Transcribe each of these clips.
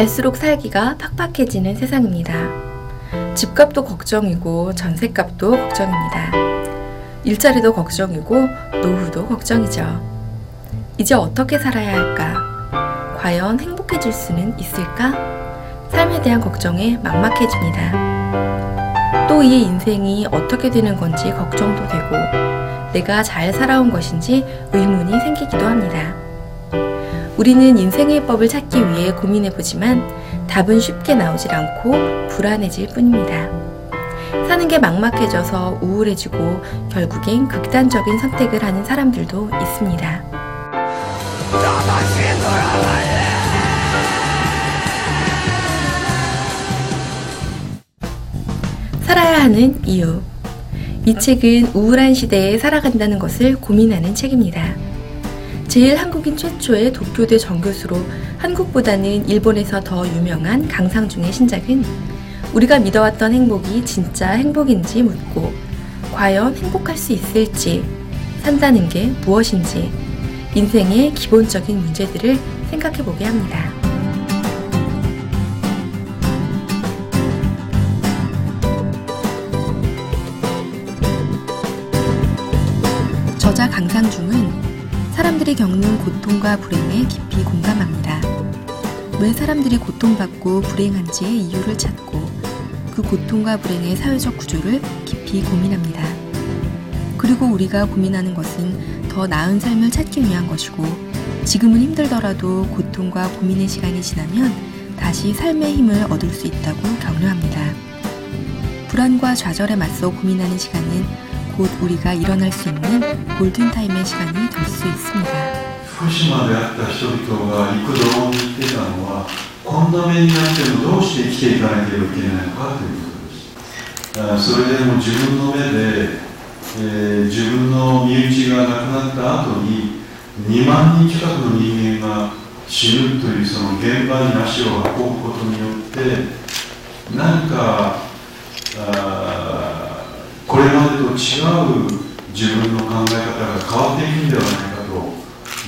갈수록 살기가 팍팍해지는 세상입니다. 집값도 걱정이고 전셋값도 걱정입니다. 일자리도 걱정이고 노후도 걱정이죠. 이제 어떻게 살아야 할까? 과연 행복해질 수는 있을까? 삶에 대한 걱정에 막막해집니다. 또 이 인생이 어떻게 되는 건지 걱정도 되고 내가 잘 살아온 것인지 의문이 생기기도 합니다. 우리는 인생의 법을 찾기 위해 고민해보지만 답은 쉽게 나오질 않고 불안해질 뿐입니다. 사는 게 막막해져서 우울해지고 결국엔 극단적인 선택을 하는 사람들도 있습니다. 살아야 하는 이유. 이 책은 우울한 시대에 살아간다는 것을 고민하는 책입니다. 제일 한국인 최초의 도쿄대 정교수로 한국보다는 일본에서 더 유명한 강상중의 신작은 우리가 믿어왔던 행복이 진짜 행복인지 묻고 과연 행복할 수 있을지 산다는 게 무엇인지 인생의 기본적인 문제들을 생각해 보게 합니다. 저자 강상중은 사람들이 겪는 고통과 불행에 깊이 공감합니다. 왜 사람들이 고통받고 불행한지의 이유를 찾고 그 고통과 불행의 사회적 구조를 깊이 고민합니다. 그리고 우리가 고민하는 것은 더 나은 삶을 찾기 위한 것이고 지금은 힘들더라도 고통과 고민의 시간이 지나면 다시 삶의 힘을 얻을 수 있다고 격려합니다. 불안과 좌절에 맞서 고민하는 시간은 곧 우리가 일어날 수 있는 골든타임의 시간이 될 수 있습니다. 福島であった人々が幾度も言ってたのはこんな目になってもどうして生きていかなければいけないのかということですあそれでも自分の目で、えー自分の身内が亡くなった後に2万人近くの人間が死ぬというその現場に足を運ぶことによって何かあー これまでと違う自分の考え方が変わっていくんではないかと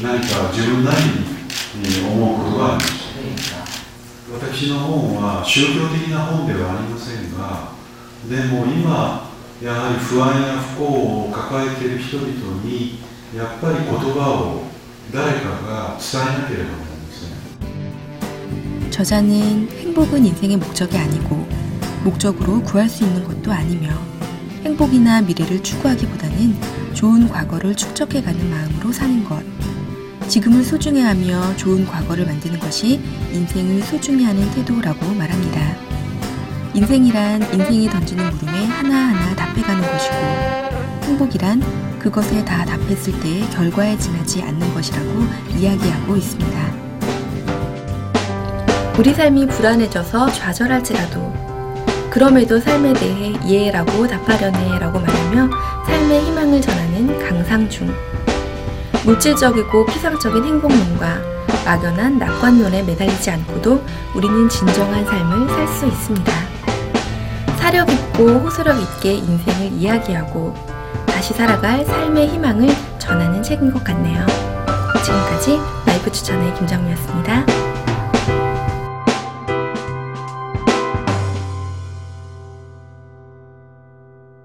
何か自分なりにえー思うことがありました私の本は宗教的な本ではありませんがでも今やはり不安や不幸を抱えている人々にやっぱり言葉を誰かが伝えなければなりません 저자는 행복은 인생의 목적이 아니고 목적으로 구할 수 있는 것도 아니며 행복이나 미래를 추구하기보다는 좋은 과거를 축적해가는 마음으로 사는 것. 지금을 소중해하며 좋은 과거를 만드는 것이 인생을 소중해하는 태도라고 말합니다. 인생이란 인생이 던지는 물음에 하나하나 답해가는 것이고 행복이란 그것에 다 답했을 때의 결과에 지나지 않는 것이라고 이야기하고 있습니다. 우리 삶이 불안해져서 좌절할지라도 그럼에도 삶에 대해 이해라고 답하려네 라고 말하며 삶의 희망을 전하는 강상중. 물질적이고 피상적인 행복론과 막연한 낙관론에 매달리지 않고도 우리는 진정한 삶을 살 수 있습니다. 사력 있고 호소력 있게 인생을 이야기하고 다시 살아갈 삶의 희망을 전하는 책인 것 같네요. 지금까지 라이프 추천의 김정미였습니다.